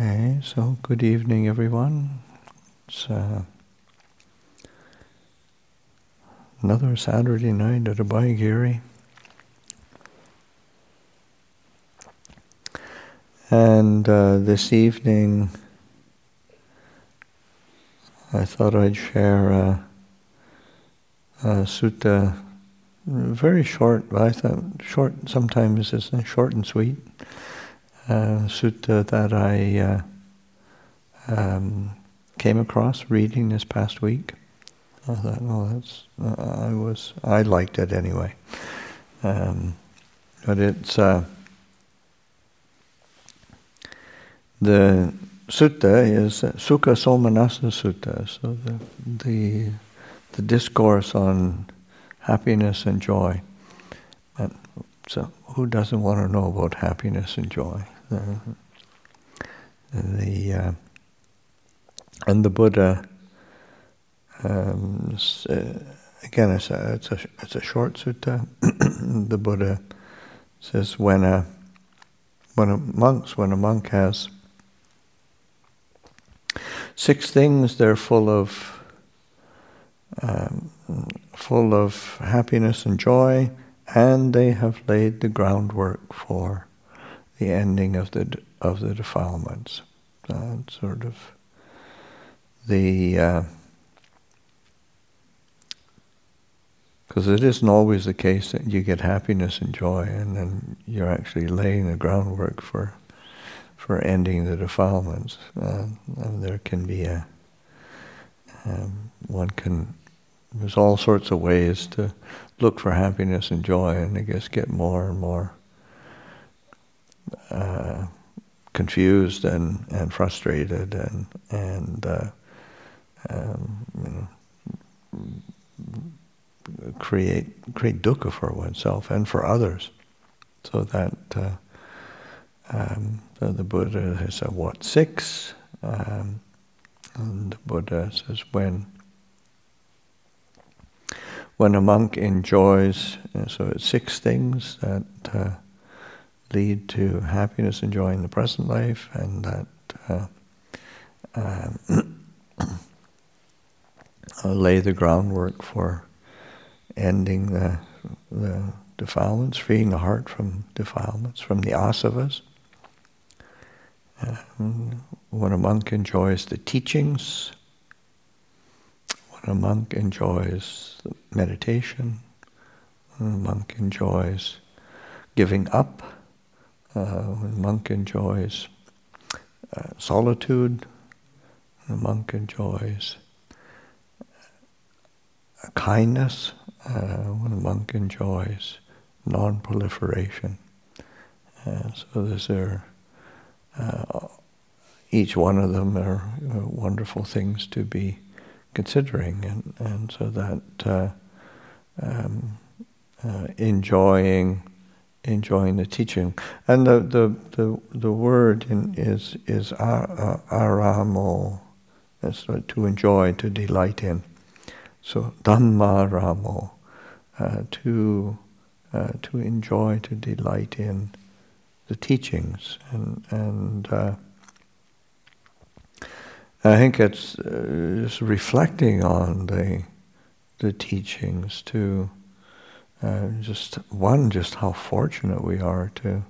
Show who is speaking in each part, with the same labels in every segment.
Speaker 1: Okay, so good evening, everyone. It's uh, another Saturday night at Abhayagiri. And uh, this evening, I thought I'd share a, a sutta, very short, but I thought short sometimes is short and sweet uh, sutta that I uh, um, came across reading this past week. I thought, oh, that's uh, I was I liked it anyway. Um, but it's uh, the sutta is Sukha Somanassa Sutta, so the the the discourse on happiness and joy. And so, who doesn't want to know about happiness and joy? The uh, and the Buddha um, uh, again it's a, it's a it's a short sutta. the Buddha says when a when a monks when a monk has six things they're full of um, full of happiness and joy, and they have laid the groundwork for the ending of the of the defilements. Uh, sort of the because uh, it isn't always the case that you get happiness and joy, and then you're actually laying the groundwork for for ending the defilements. Uh, there can be a um, one can there's all sorts of ways to look for happiness and joy, and I guess get more and more uh, confused and, and frustrated and and uh, um, you know, create create dukkha for oneself and for others, so that uh, um, the, the, Buddha has said what six, um, and the Buddha says when when a monk enjoys, so it's six things that uh, lead to happiness, enjoying the present life, and that uh, um, lay the groundwork for ending the, the defilements, freeing the heart from defilements, from the asavas. Uh, when a monk enjoys the teachings, when a monk enjoys meditation, when a monk enjoys giving up, uh, when a monk enjoys uh, solitude, a monk enjoys uh, kindness, uh, when a monk enjoys non-proliferation. Uh, so these are, uh, each one of them are wonderful things to be considering, and, and so that um, enjoying enjoying the teaching. And the the the, the word in, is is ar, aramo, that's to enjoy, to delight in. So dhamma ramo, uh, to uh, to enjoy, to delight in the teachings, and and uh, I think it's uh, just reflecting on the the teachings to just one, just how fortunate we are to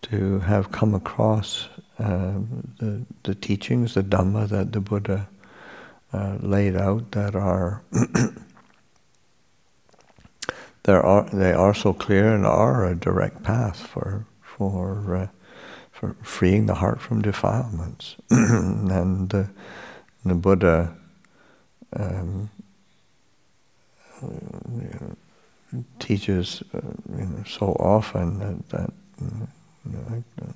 Speaker 1: to have come across uh, the the teachings, the Dhamma that the Buddha uh, laid out that are there are they are so clear and are a direct path for for uh, for freeing the heart from defilements, and uh, the Buddha. Um, you know, teaches uh, you know, so often that, that you, know, I, uh,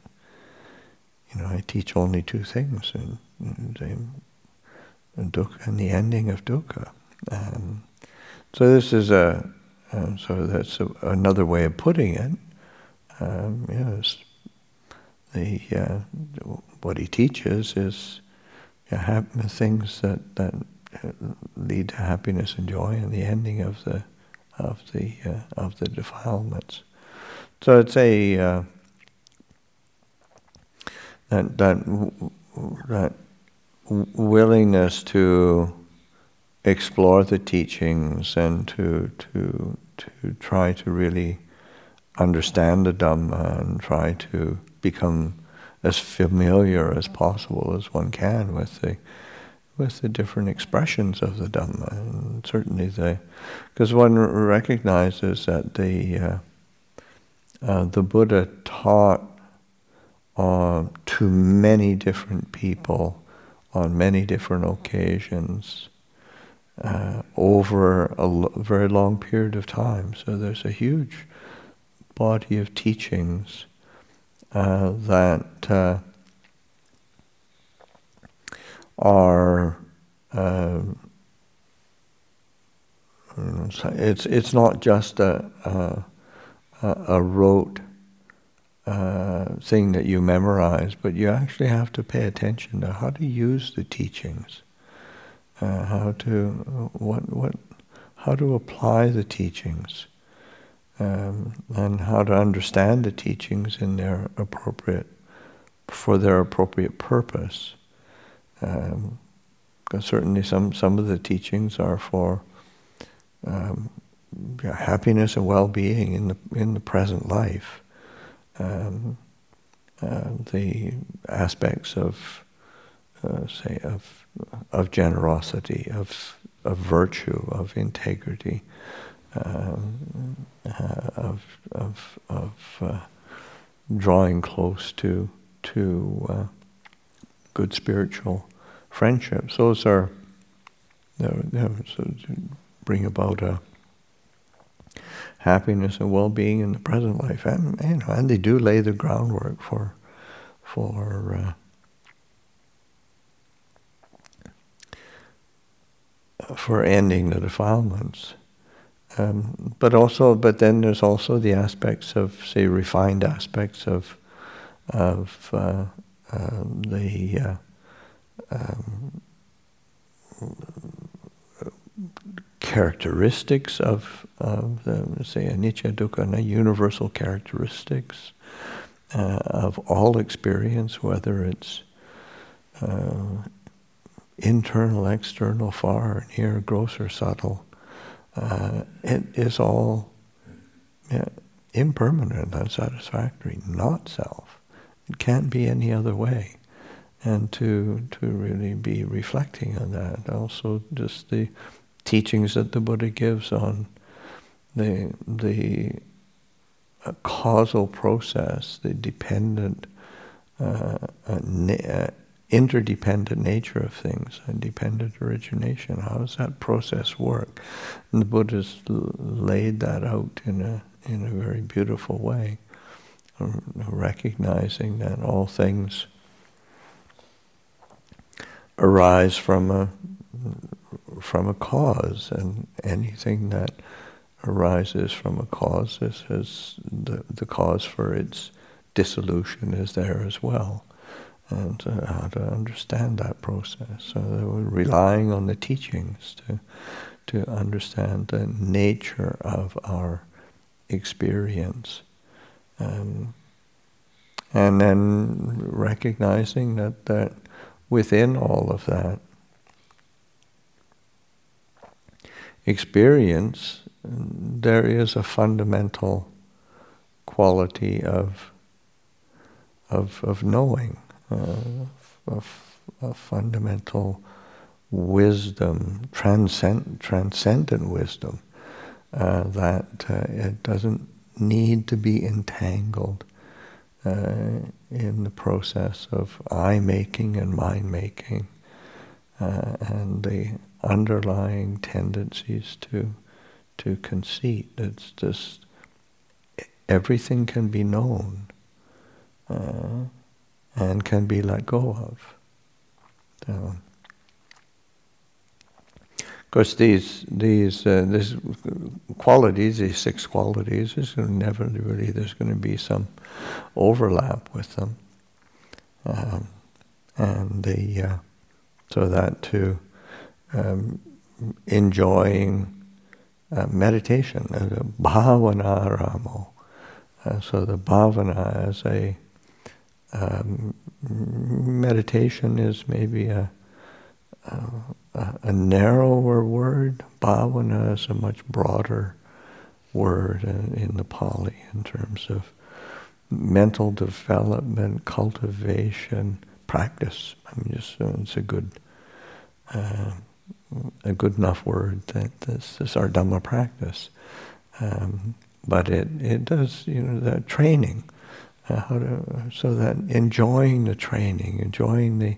Speaker 1: you know, I teach only two things, and, and, dukkha and the ending of dukkha. Um, so this is a uh, so that's a, another way of putting it. Um, yes, the uh, what he teaches is yeah, things that that uh, lead to happiness and joy, and the ending of the of the uh, of the defilements. So it's a uh, that that that willingness to explore the teachings and to to to try to really understand the Dhamma and try to become as familiar as possible as one can with the with the different expressions of the Dhamma, and certainly the because one recognizes that the uh, uh, the Buddha taught uh, to many different people on many different occasions uh, over a l- very long period of time. So there's a huge body of teachings uh, that uh, are um, it's it's not just a a, a rote uh, thing that you memorize, but you actually have to pay attention to how to use the teachings, uh, how to what what how to apply the teachings, um, and how to understand the teachings in their appropriate for their appropriate purpose. Um, certainly, some some of the teachings are for um, happiness and well-being in the in the present life. Um, uh, the aspects of, uh, say, of of generosity, of of virtue, of integrity, um, uh, of of of uh, drawing close to to uh, good spiritual friendships. Those are, you know, so bring about a happiness and well-being in the present life, and you know, and they do lay the groundwork for for uh, for ending the defilements. Um, but also, but then there's also the aspects of, say, refined aspects of of uh, uh, the uh, um, characteristics of, of the, say, anicca, dukkha, and universal characteristics uh, of all experience, whether it's uh, internal, external, far, near, gross, or subtle. Uh, it is all yeah, impermanent, unsatisfactory, not self. It can't be any other way. And to to really be reflecting on that, also just the teachings that the Buddha gives on the the uh, causal process, the dependent, uh, uh, uh, interdependent nature of things, and dependent origination. How does that process work? And the Buddha's laid that out in a in a very beautiful way, recognizing that all things arise from a from a cause, and anything that arises from a cause is, is the, the cause for its dissolution is there as well. And uh, how to understand that process. So we're relying on the teachings to, to understand the nature of our experience. Um, and then recognizing that, that within all of that, experience, there is a fundamental quality of of of knowing, uh, of, of fundamental wisdom, transcend, transcendent wisdom, uh, that uh, it doesn't need to be entangled uh, in the process of I making and mind making, uh, and the underlying tendencies to to conceit. It's just everything can be known uh, and can be let go of. Course, these these uh, these qualities, these six qualities, there's never really there's going to be some overlap with them, um, and the uh, so that too um, enjoying uh, meditation, uh, bhavana ramo. Uh, so the bhavana as a um, meditation is maybe a, a, a narrower word. Bhavana is a much broader word in, in the Pali in terms of mental development, cultivation, practice. I mean, just, uh, it's a good, uh, a good enough word that this is our Dhamma practice. Um, but it, it does, you know, the training, uh, how to, so that enjoying the training, enjoying the,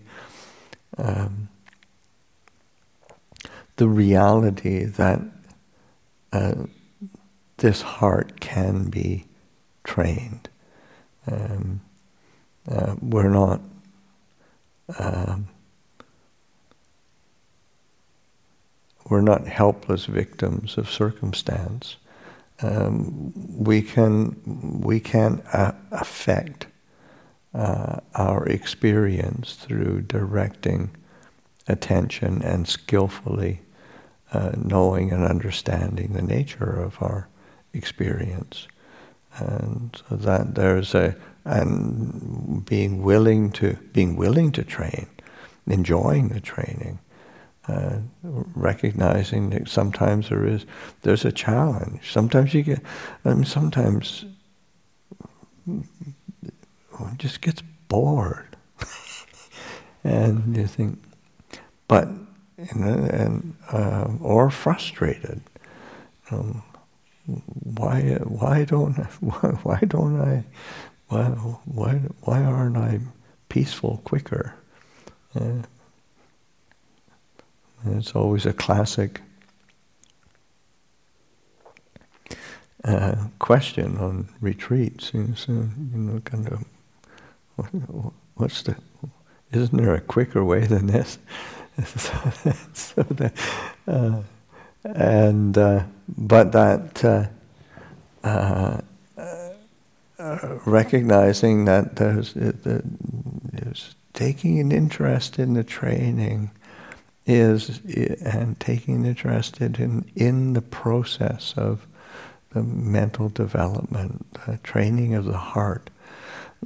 Speaker 1: um, the reality that uh, this heart can be trained. Um, uh, we're not um, we're not helpless victims of circumstance. Um, we can we can uh, affect uh, our experience through directing attention and skillfully uh, knowing and understanding the nature of our experience. And so that there's a, and being willing to, being willing to train, enjoying the training, uh, recognizing that sometimes there is, there's a challenge. Sometimes you get, I mean, sometimes one just gets bored. and you think, but, and, uh, or frustrated. Um, why why don't why, why don't I why why why aren't I peaceful quicker? Uh, it's always a classic uh, question on retreats. You know, kind of, what's the? Isn't there a quicker way than this? so that, uh, and uh, but that uh, uh, uh recognizing that there's, there's, taking an interest in the training is and taking an interest in in the process of the mental development, the training of the heart.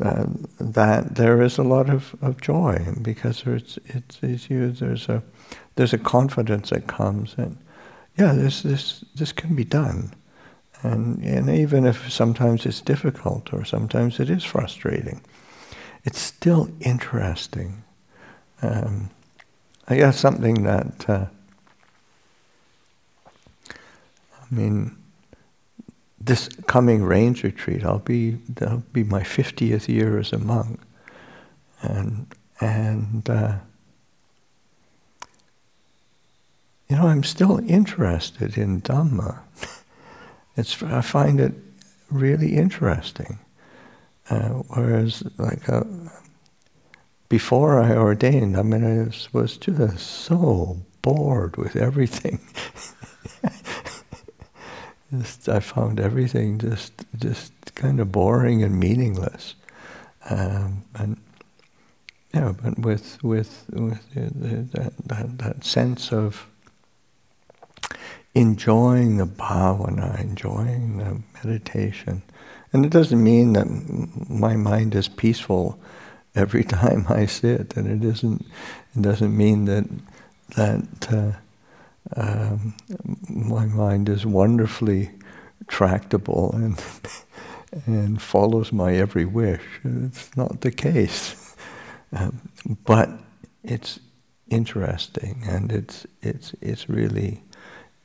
Speaker 1: Uh, that there is a lot of, of joy because there's it's, it's you, there's a there's a confidence that comes and yeah, this this this can be done, and and even if sometimes it's difficult or sometimes it is frustrating, it's still interesting. Um, I guess something that uh, I mean, this coming rains retreat, I'll be that'll be my fiftieth year as a monk, and and. Uh, you know, I'm still interested in Dhamma. it's, I find it really interesting. Uh, whereas, like, uh, before I ordained, I mean, I was, was just so bored with everything. just, I found everything just, just kind of boring and meaningless. Um, and yeah, but with with with the, the, that, that that sense of enjoying the bhavana, enjoying the meditation. And it doesn't mean that my mind is peaceful every time I sit, and it isn't. It doesn't mean that that uh, um, my mind is wonderfully tractable and and follows my every wish. It's not the case, um, but it's interesting, and it's it's it's really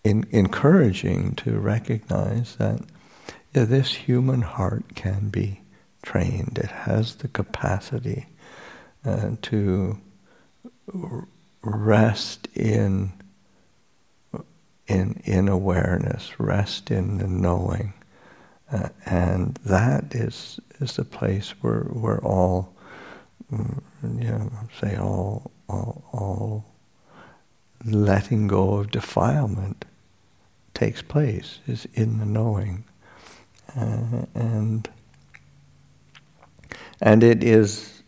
Speaker 1: in, encouraging to recognize that yeah, this human heart can be trained. It has the capacity uh, to rest in in in awareness, rest in the knowing, uh, and that is is the place where where all mm, you know, say all all all letting go of defilement takes place is in the knowing. Uh, and and it is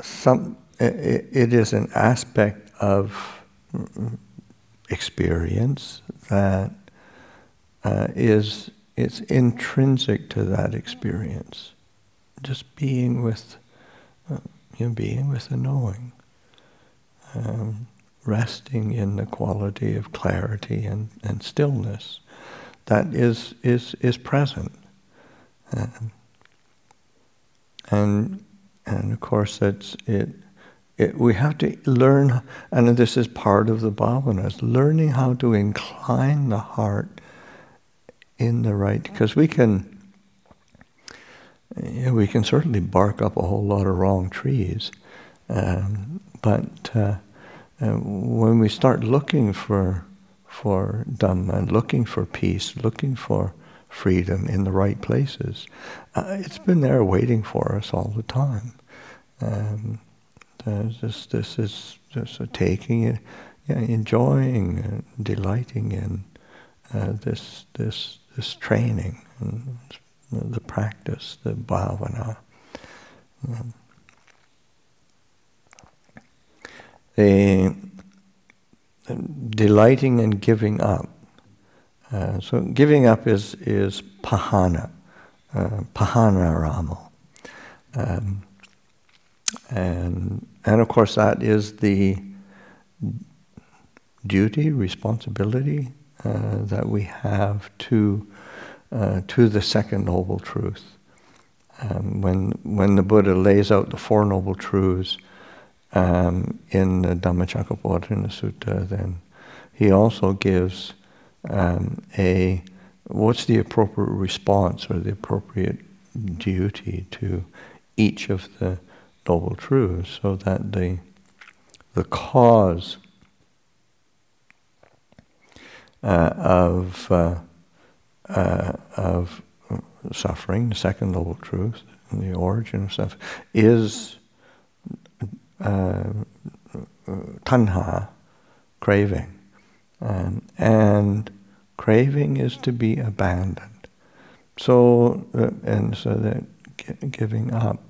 Speaker 1: some it, it is an aspect of experience that uh, is it's intrinsic to that experience just being with uh, you know, being with the knowing, um, resting in the quality of clarity and, and stillness that is is is present, um, and and of course it's it. It, we have to learn, and this is part of the bhavana, is learning how to incline the heart in the right, because we can, yeah, we can certainly bark up a whole lot of wrong trees, um, but uh, uh, when we start looking for for Dhamma, looking for peace, looking for freedom in the right places, uh, it's been there waiting for us all the time. Um, this, this is just taking it, yeah, enjoying, uh, delighting in uh, this this this training and the practice, the bhavana. Um, the delighting and giving up. Uh, so giving up is is pahana, uh, pahana ramo, um, and and of course that is the duty, responsibility uh, that we have to uh, to the second noble truth. Um, when when the Buddha lays out the four noble truths um, in the Dhammacakkappavattana Sutta, then he also gives um, a what's the appropriate response or the appropriate duty to each of the noble truths, so that the the cause uh, of uh, uh, of suffering, the second noble truth, the origin of suffering, is uh, tanha, craving. Um, and craving is to be abandoned. So, uh, and so that giving up,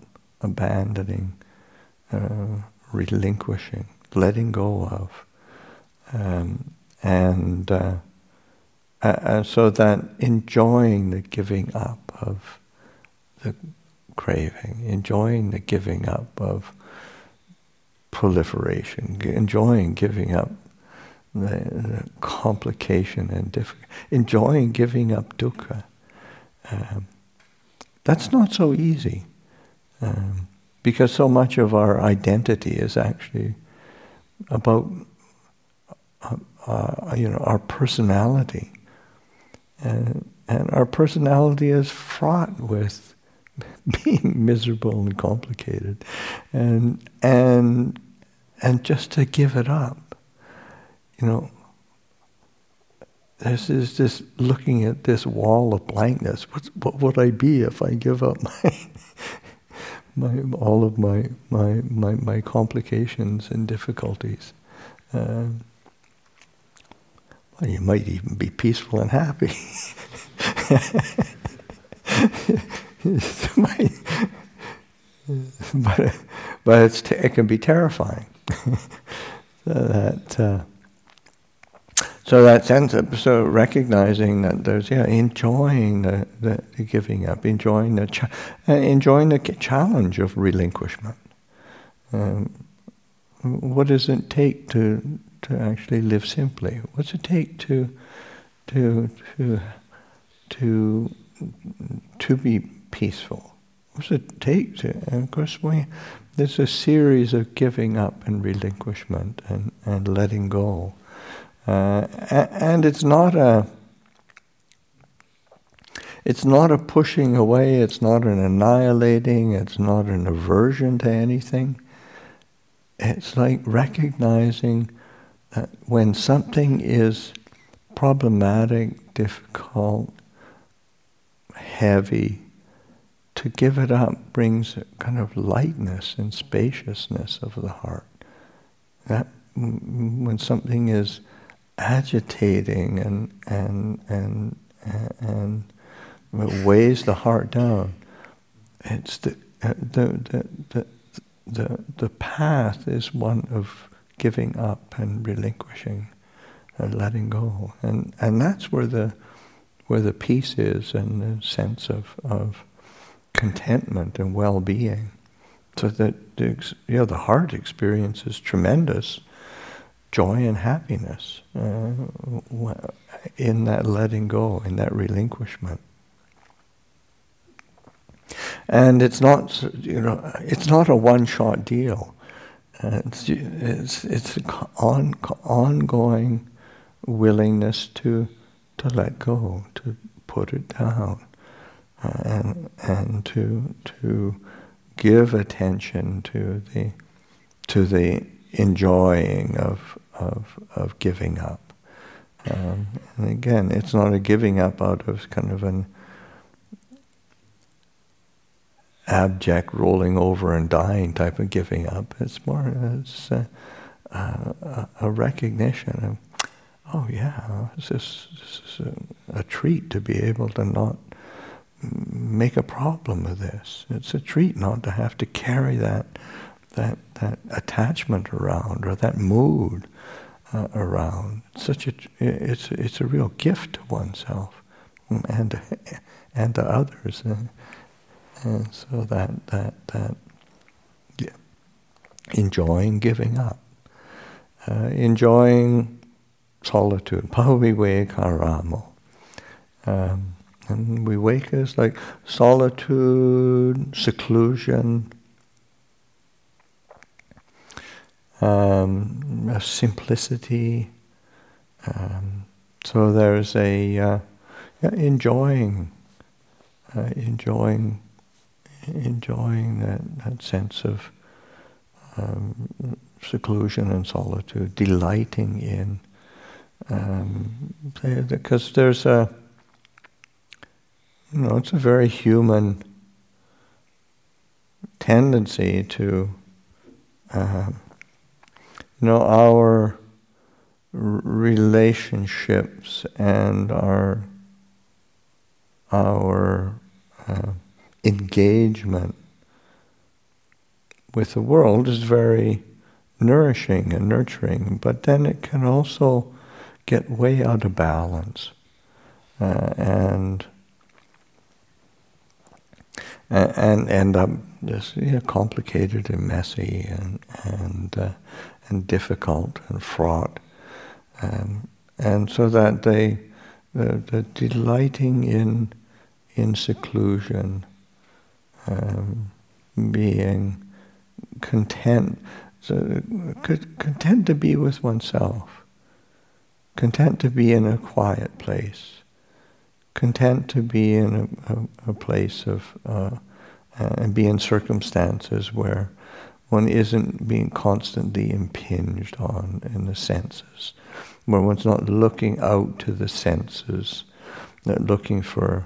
Speaker 1: abandoning, uh, relinquishing, letting go of, um, and uh, uh, so that enjoying the giving up of the craving, enjoying the giving up of proliferation, enjoying giving up the, the complication and difficulty, enjoying giving up dukkha. Um, that's not so easy um, because so much of our identity is actually about uh, uh, you know our personality, and, and our personality is fraught with being miserable and complicated, and and and just to give it up, you know. This is just looking at this wall of blankness. What's, what would I be if I give up my, my all of my, my my my complications and difficulties? Um, well, you might even be peaceful and happy. but but it can be terrifying. that uh, so that sense of so recognizing that there's yeah enjoying the, the, the giving up, enjoying the cha- uh, enjoying the challenge of relinquishment. Um, what does it take to to actually live simply? What's it take to to to to to be peaceful? What does it take to? And of course, we, there's a series of giving up and relinquishment and, and letting go, uh, and it's not a. It's not a pushing away. It's not an annihilating. It's not an aversion to anything. It's like recognizing that when something is problematic, difficult, heavy, to give it up brings a kind of lightness and spaciousness of the heart. That when something is agitating and and and and, weighs the heart down, it's the uh, the, the the the path is one of giving up and relinquishing and letting go, and and that's where the where the peace is and the sense of, of contentment and well-being. So that the, you know, the heart experiences tremendous joy and happiness uh, in that letting go, in that relinquishment. And it's not, you know, it's not a one-shot deal. Uh, it's it's it's on, ongoing willingness to to let go, to put it down, and and to to give attention to the to the enjoying of of of giving up. Um, and again, it's not a giving up out of kind of an abject rolling over and dying type of giving up. It's more it's a, a, a recognition of, oh yeah, this is, this is a, a, treat to be able to not make a problem of this. It's a treat not to have to carry that that that attachment around or that mood uh, around. Such a it's it's a real gift to oneself and and to others. And so that that that yeah, enjoying giving up, uh, enjoying solitude, paviveka um, and viveka is like solitude, seclusion, um, simplicity. Um, so there's a uh, yeah, enjoying, uh, enjoying enjoying that, that sense of um, seclusion and solitude, delighting in, um, because there's a, you know, it's a very human tendency to, uh, you know, our relationships and our our uh, engagement with the world is very nourishing and nurturing, but then it can also get way out of balance. Uh, and and end up just you know, complicated and messy and and uh, and difficult and fraught, um, and so that they the, the delighting in in seclusion um, being content, so content to be with oneself, content to be in a quiet place, content to be in a, a, a place of uh, and be in circumstances where one isn't being constantly impinged on in the senses, where one's not looking out to the senses, not looking for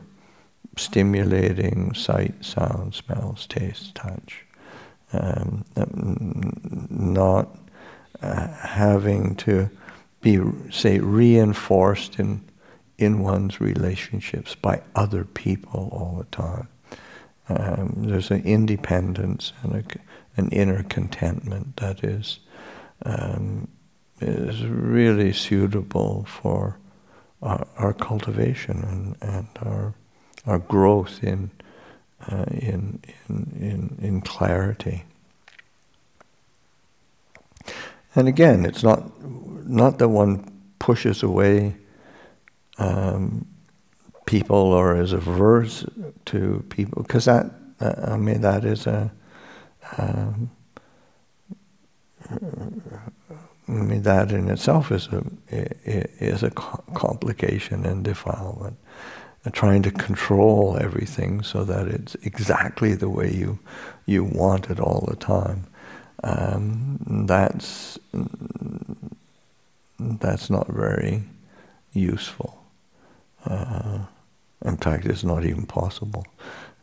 Speaker 1: stimulating sight, sound, smells, taste, touch. Um, not uh, having to be, say, reinforced in in one's relationships by other people all the time. Um, there's an independence and a, an inner contentment that is um, is really suitable for our, our cultivation and, and our our growth in, uh, in, in, in, in clarity. And again, it's not, not that one pushes away um, people or is averse to people, because that, uh, I mean, that is a, um, I mean, that in itself is a is a complication and defilement trying to control everything so that it's exactly the way you you want it all the time. Um, that's that's not very useful. Uh, in fact, it's not even possible.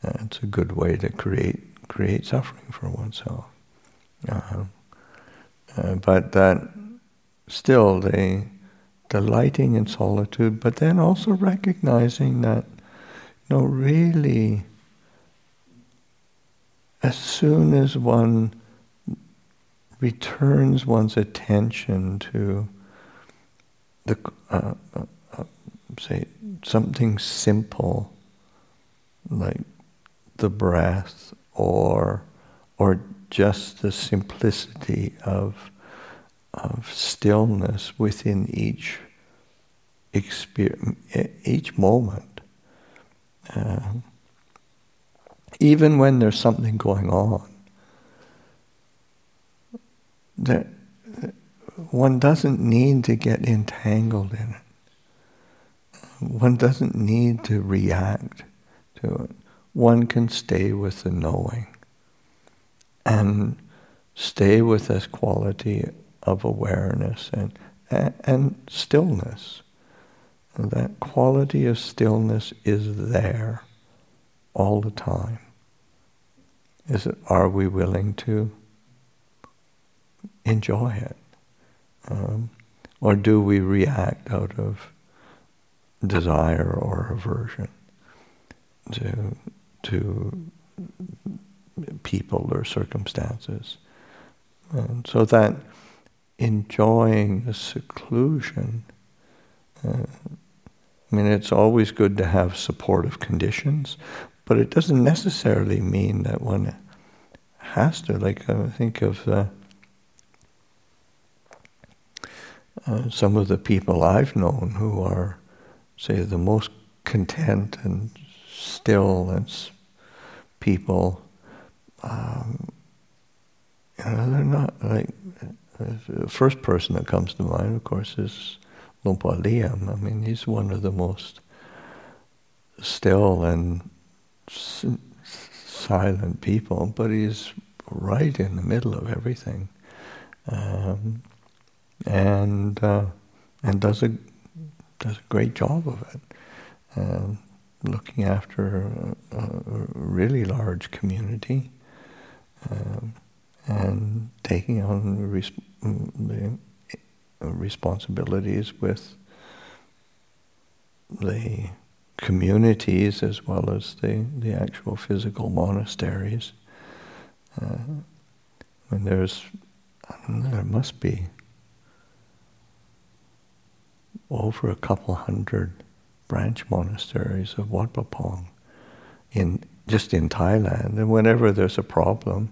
Speaker 1: Uh, it's a good way to create create suffering for oneself. Uh, uh but that still, the delighting in solitude, but then also recognizing that, you know, really, as soon as one returns one's attention to the, uh, uh, uh, say, something simple like the breath or or just the simplicity of, of stillness within each experience, each moment. Uh, even when there's something going on, that one doesn't need to get entangled in it. One doesn't need to react to it. One can stay with the knowing and stay with this quality of awareness and, and, stillness. And that quality of stillness is there all the time. Is it, are we willing to enjoy it? Um, or do we react out of desire or aversion to, to people or circumstances? And so that enjoying the seclusion, uh, I mean, it's always good to have supportive conditions, but it doesn't necessarily mean that one has to. Like, I think of uh, uh, some of the people I've known who are, say, the most content and still and people. Um, you know, they're not like the first person that comes to mind, of course, is Luang Liam. I mean, he's one of the most still and silent people, but he's right in the middle of everything. Um, and uh, and does a does a great job of it, um, looking after a, a, really large community, um, and taking on res- the responsibilities with the communities as well as the, the actual physical monasteries. Uh, and there's, know, there must be over a couple hundred branch monasteries of Wat Pah Pong in just in Thailand. And whenever there's a problem,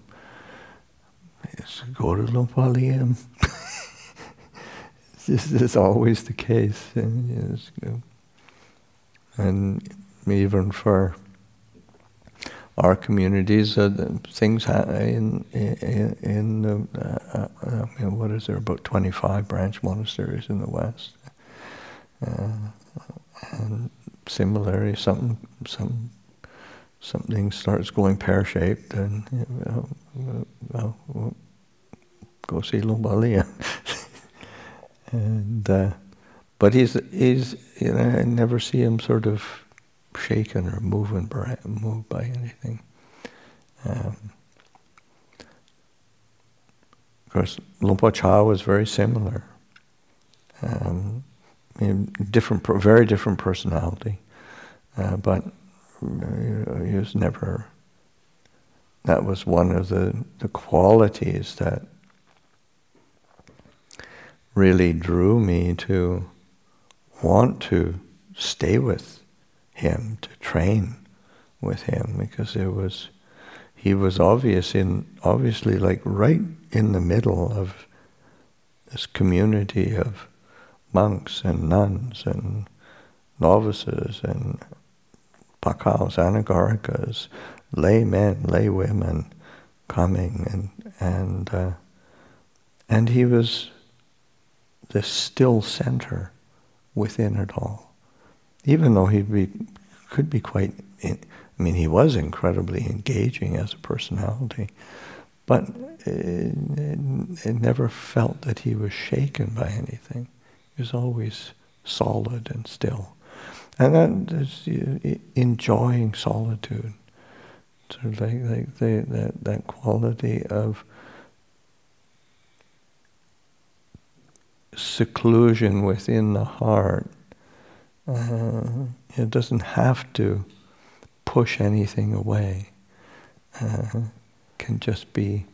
Speaker 1: it's go to Por this is always the case. And, and even for our communities, uh, things ha- in in, in uh, uh, what is there about twenty five branch monasteries in the West. And similarly, something, some, something starts going pear-shaped, and you know, well, we'll go see Por and uh, but he's he's you know I never see him sort of shaken or moving by, moved by anything. Um, of course, Luang Por Chah was very similar. Um, different, very different personality, uh, but he was never. That was one of the, the qualities that really drew me to want to stay with him, to train with him, because it was he was obvious in obviously like right in the middle of this community of monks and nuns and novices and pakhaos, anagarikas, lay men, lay women coming and and uh, and he was the still center within it all. Even though he be, could be quite, in, I mean, he was incredibly engaging as a personality, but it, it, it never felt that he was shaken by anything is always solid and still. And is enjoying solitude. Sort of like, like the, that, that quality of seclusion within the heart. Uh, it doesn't have to push anything away. Uh, can just be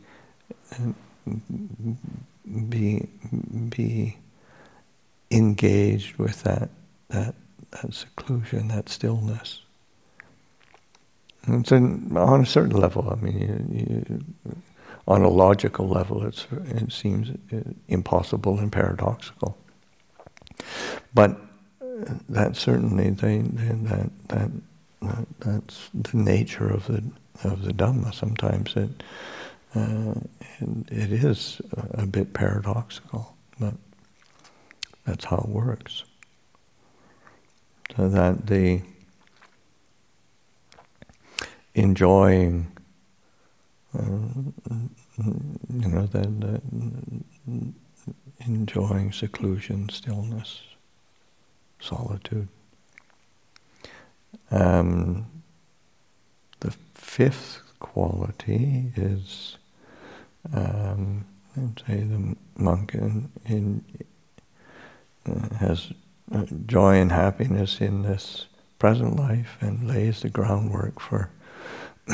Speaker 1: uh, be be engaged with that, that, that seclusion, that stillness. And so on a certain level, I mean, you, you, on a logical level, it's, it seems impossible and paradoxical. But uh, that certainly they, they, that, that, that that's the nature of the of the Dhamma. Sometimes it uh, it, it is a bit paradoxical, but that's how it works. So that the enjoying, uh, you know, the, the enjoying seclusion, stillness, solitude. Um, the fifth quality is, um, let's say, the monk in, in has uh, joy and happiness in this present life and lays the groundwork for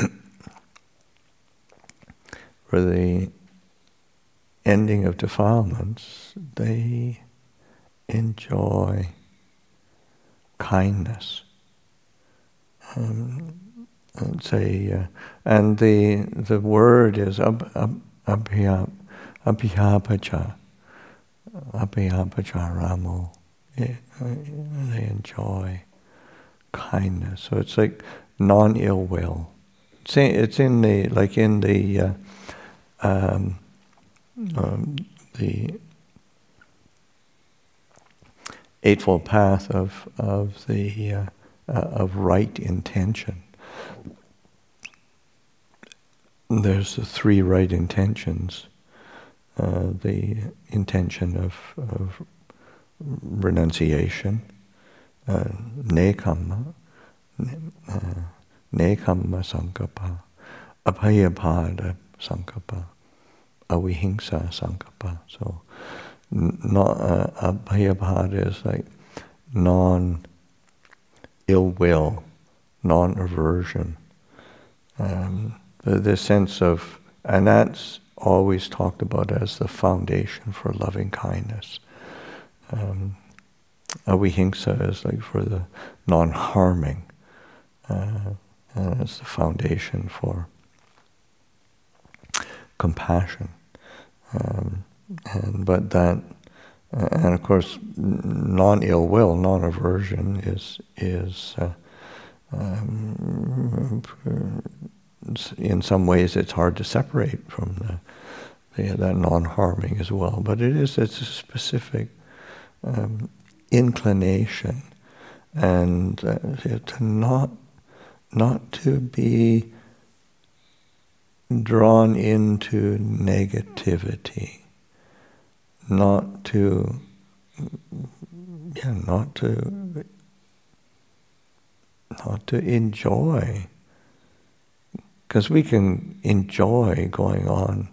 Speaker 1: for the ending of defilements, they enjoy kindness. Um, and say, uh, and the the word is ab, ab, abhyap, abhyapacha, Yeah, they enjoy kindness. So it's like non-ill will. It's in, it's in the like in the uh, um, um, the eightfold path of of the uh, uh, of right intention. There's the three right intentions. Uh, the intention of, of renunciation, uh, nekkhamma, uh, nekkhamma sankappa, abyapada sankappa, avihingsa sankappa. So, not uh, abyapada is like non ill will, non aversion. Um, the, the sense of, and that's always talked about as the foundation for loving kindness. Um, avihingsa is like for the non harming, uh, and it's the foundation for compassion. Um, and but that, and of course, non ill will, non aversion is is uh, um, in some ways it's hard to separate from the, the that non harming as well. But it is it's a specific um, inclination, and uh, to not not to be drawn into negativity, not to, yeah, not to, not to enjoy, because we can enjoy going on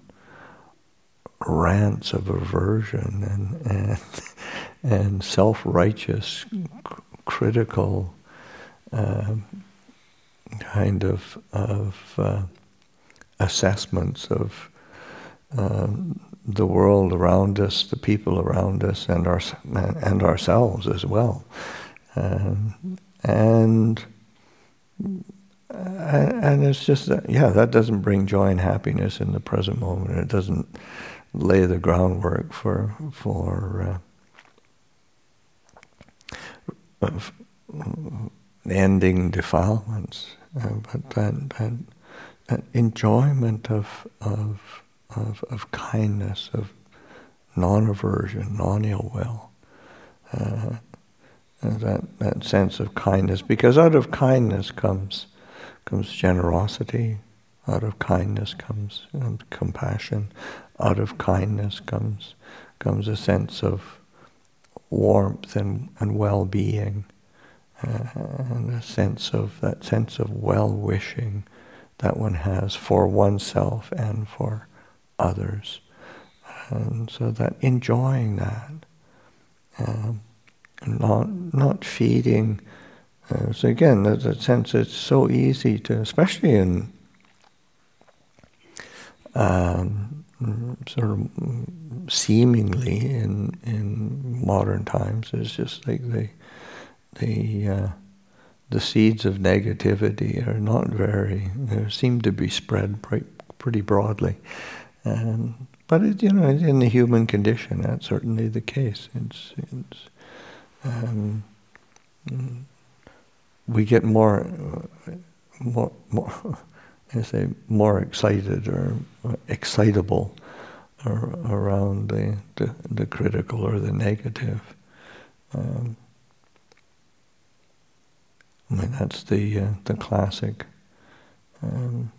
Speaker 1: rants of aversion and and, and self-righteous, critical uh, kind of of uh, assessments of um, the world around us, the people around us, and our and ourselves as well, um, and and it's just that, yeah, that doesn't bring joy and happiness in the present moment. It doesn't lay the groundwork for for uh, ending defilements. Uh, but that, that enjoyment of, of, of, of kindness, of non-aversion, non-ill will. Uh, that, that sense of kindness, because out of kindness comes, comes generosity, out of kindness comes um, compassion, out of kindness comes, comes a sense of warmth and, and well-being, uh, and a sense of, that sense of well-wishing, that one has for oneself and for others. And so that enjoying that, um, not not feeding. Uh, so again, there's a sense it's so easy to, especially in um, sort of seemingly in in modern times, it's just like the the uh, the seeds of negativity are not very, they seem to be spread pretty, pretty broadly. Um, but it, you know, in the human condition, that's certainly the case. It's, it's um, we get more, more, more, I say, more excited or excitable or, around the, the, the critical or the negative. Um, I mean, that's the uh, the classic. Um,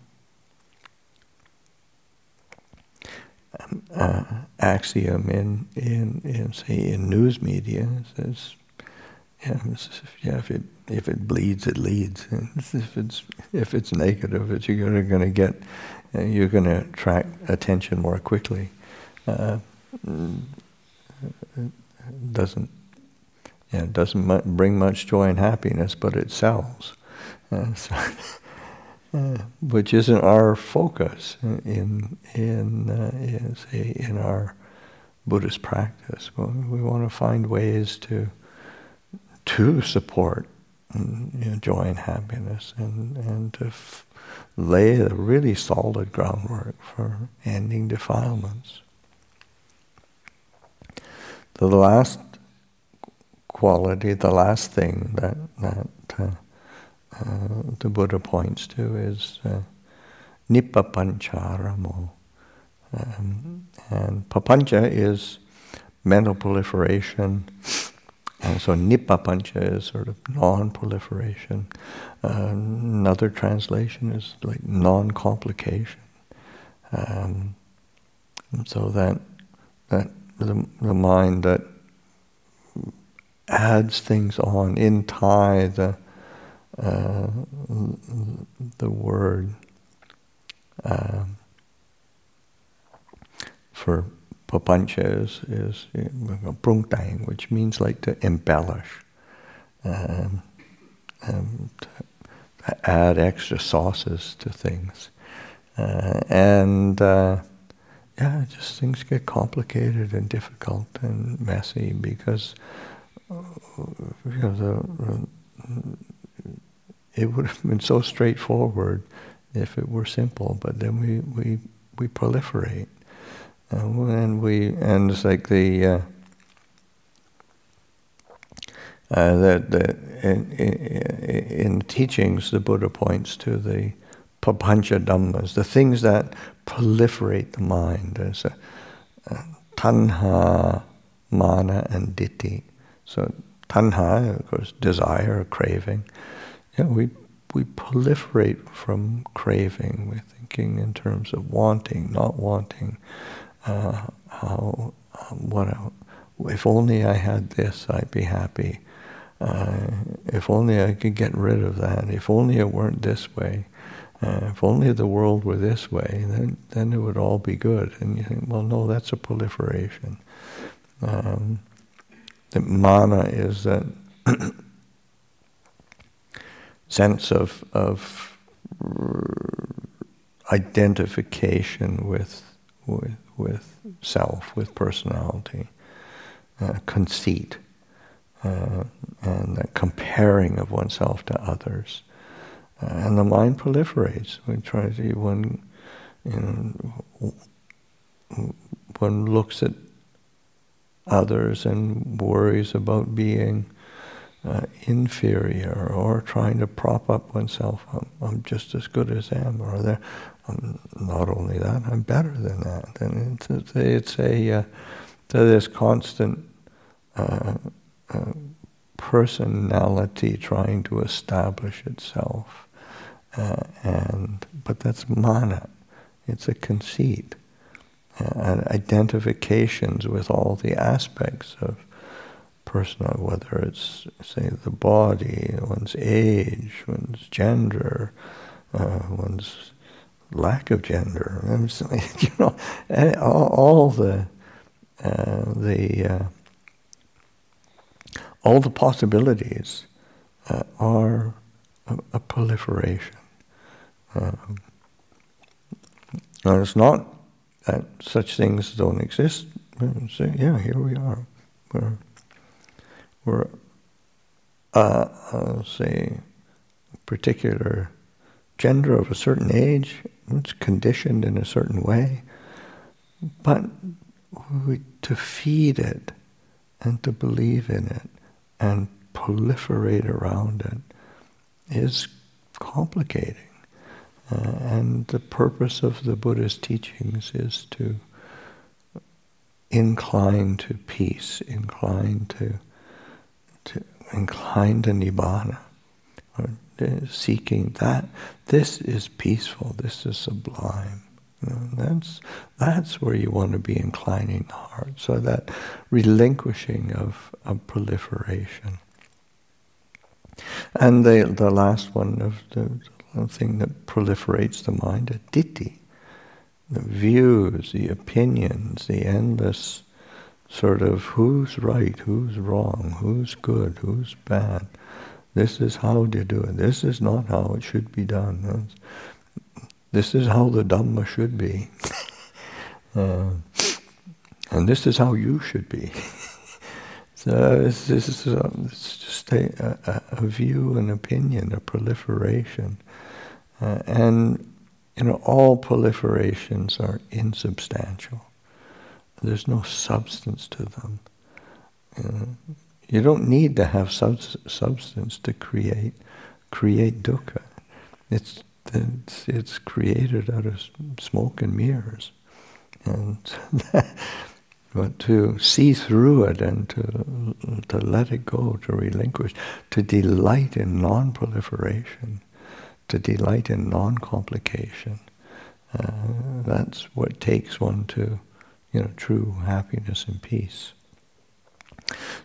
Speaker 1: uh, axiom in, in, in say in news media yeah, yeah, if it if it bleeds, it leads. if it's if it's negative, it's you're going to get you're going to attract attention more quickly. Uh, doesn't yeah, doesn't mu- bring much joy and happiness, but it sells. Uh, so uh, which isn't our focus in in uh, in, say, in our Buddhist practice. We want to find ways to to support mm, you know, joy and happiness, and and to f- lay a really solid groundwork for ending defilements. So The last quality, the last thing that that uh, uh, the Buddha points to is uh, nippapancharamo. Um, and papancha is mental proliferation, and so nippapancha is sort of non-proliferation. Uh, another translation is like non-complication. Um, so that that the, the mind that adds things on in Thai the uh, the word uh, for papancha is, is prungtang, which means like to embellish, um, um, to add extra sauces to things. Uh, and uh, yeah, just things get complicated and difficult and messy because you know the it would have been so straightforward if it were simple, but then we, we, we proliferate. And we, and it's like the, uh, uh, that the, in, in, in, teachings, the Buddha points to the papancha dhammas, the things that proliferate the mind. There's a, a tanha, mana, and ditthi. So tanha, of course, desire, or craving yeah, we we proliferate from craving. We're thinking in terms of wanting, not wanting. Uh, how um, what if only I had this, I'd be happy. Uh, if only I could get rid of that. If only it weren't this way. Uh, if only the world were this way, then then it would all be good. And you think, well, no, that's a proliferation. Um, the mana is that sense of, of identification with, with, with self, with personality, uh, conceit, uh, and comparing of oneself to others. Uh, and the mind proliferates. We try to, one, you know, one looks at others and worries about being uh, inferior or trying to prop up oneself. I'm, I'm just as good as them, or they're, Not only that, I'm better than that. And it's, it's a, uh, this constant uh, uh, personality trying to establish itself, uh, and but that's mana. It's a conceit. Uh, identifications with all the aspects of personal, whether it's, say, the body, one's age, one's gender, uh, one's lack of gender, you know, all, all the, uh, the, uh, all the possibilities uh, are a, a proliferation. Um, and it's not that such things don't exist. Say, yeah, here we are. We're uh, uh, say, particular gender of a certain age, it's conditioned in a certain way. but we, to feed it and to believe in it and proliferate around it is complicating. Uh, and the purpose of the Buddha's teachings is to incline to peace, incline to, to incline to nibbana, Uh, seeking that. This is peaceful. This is sublime. That's that's where you want to be inclining the heart. So that relinquishing of, of proliferation. And the the last one of the, the thing that proliferates the mind, a ditthi, the views, the opinions, the endless sort of who's right, who's wrong, who's good, who's bad. This is how to do it. This is not how it should be done. This is how the Dhamma should be. uh, and this is how you should be. so it's, it's just a, a, a, view, an opinion, a proliferation. Uh, and you know, all proliferations are insubstantial. There's no substance to them. You, know, you don't need to have substance to create create dukkha. It's, it's it's created out of smoke and mirrors, and but to see through it and to to let it go, to relinquish, to delight in non-proliferation to delight in non-complication. Uh, that's what takes one to, you know, true happiness and peace.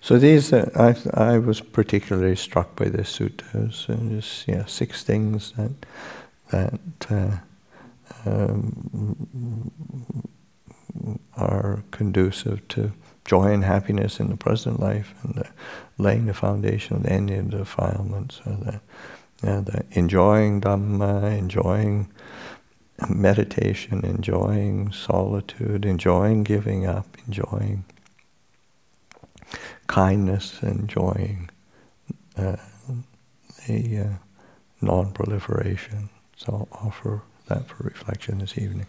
Speaker 1: So these, uh, I, I was particularly struck by this sutta. So just, yeah, six things that that uh, um, are conducive to joy and happiness in the present life, and laying the foundation of the ending of defilements. So yeah, the enjoying Dhamma, enjoying meditation, enjoying solitude, enjoying giving up, enjoying kindness, enjoying uh, the uh, non-proliferation. So I'll offer that for reflection this evening.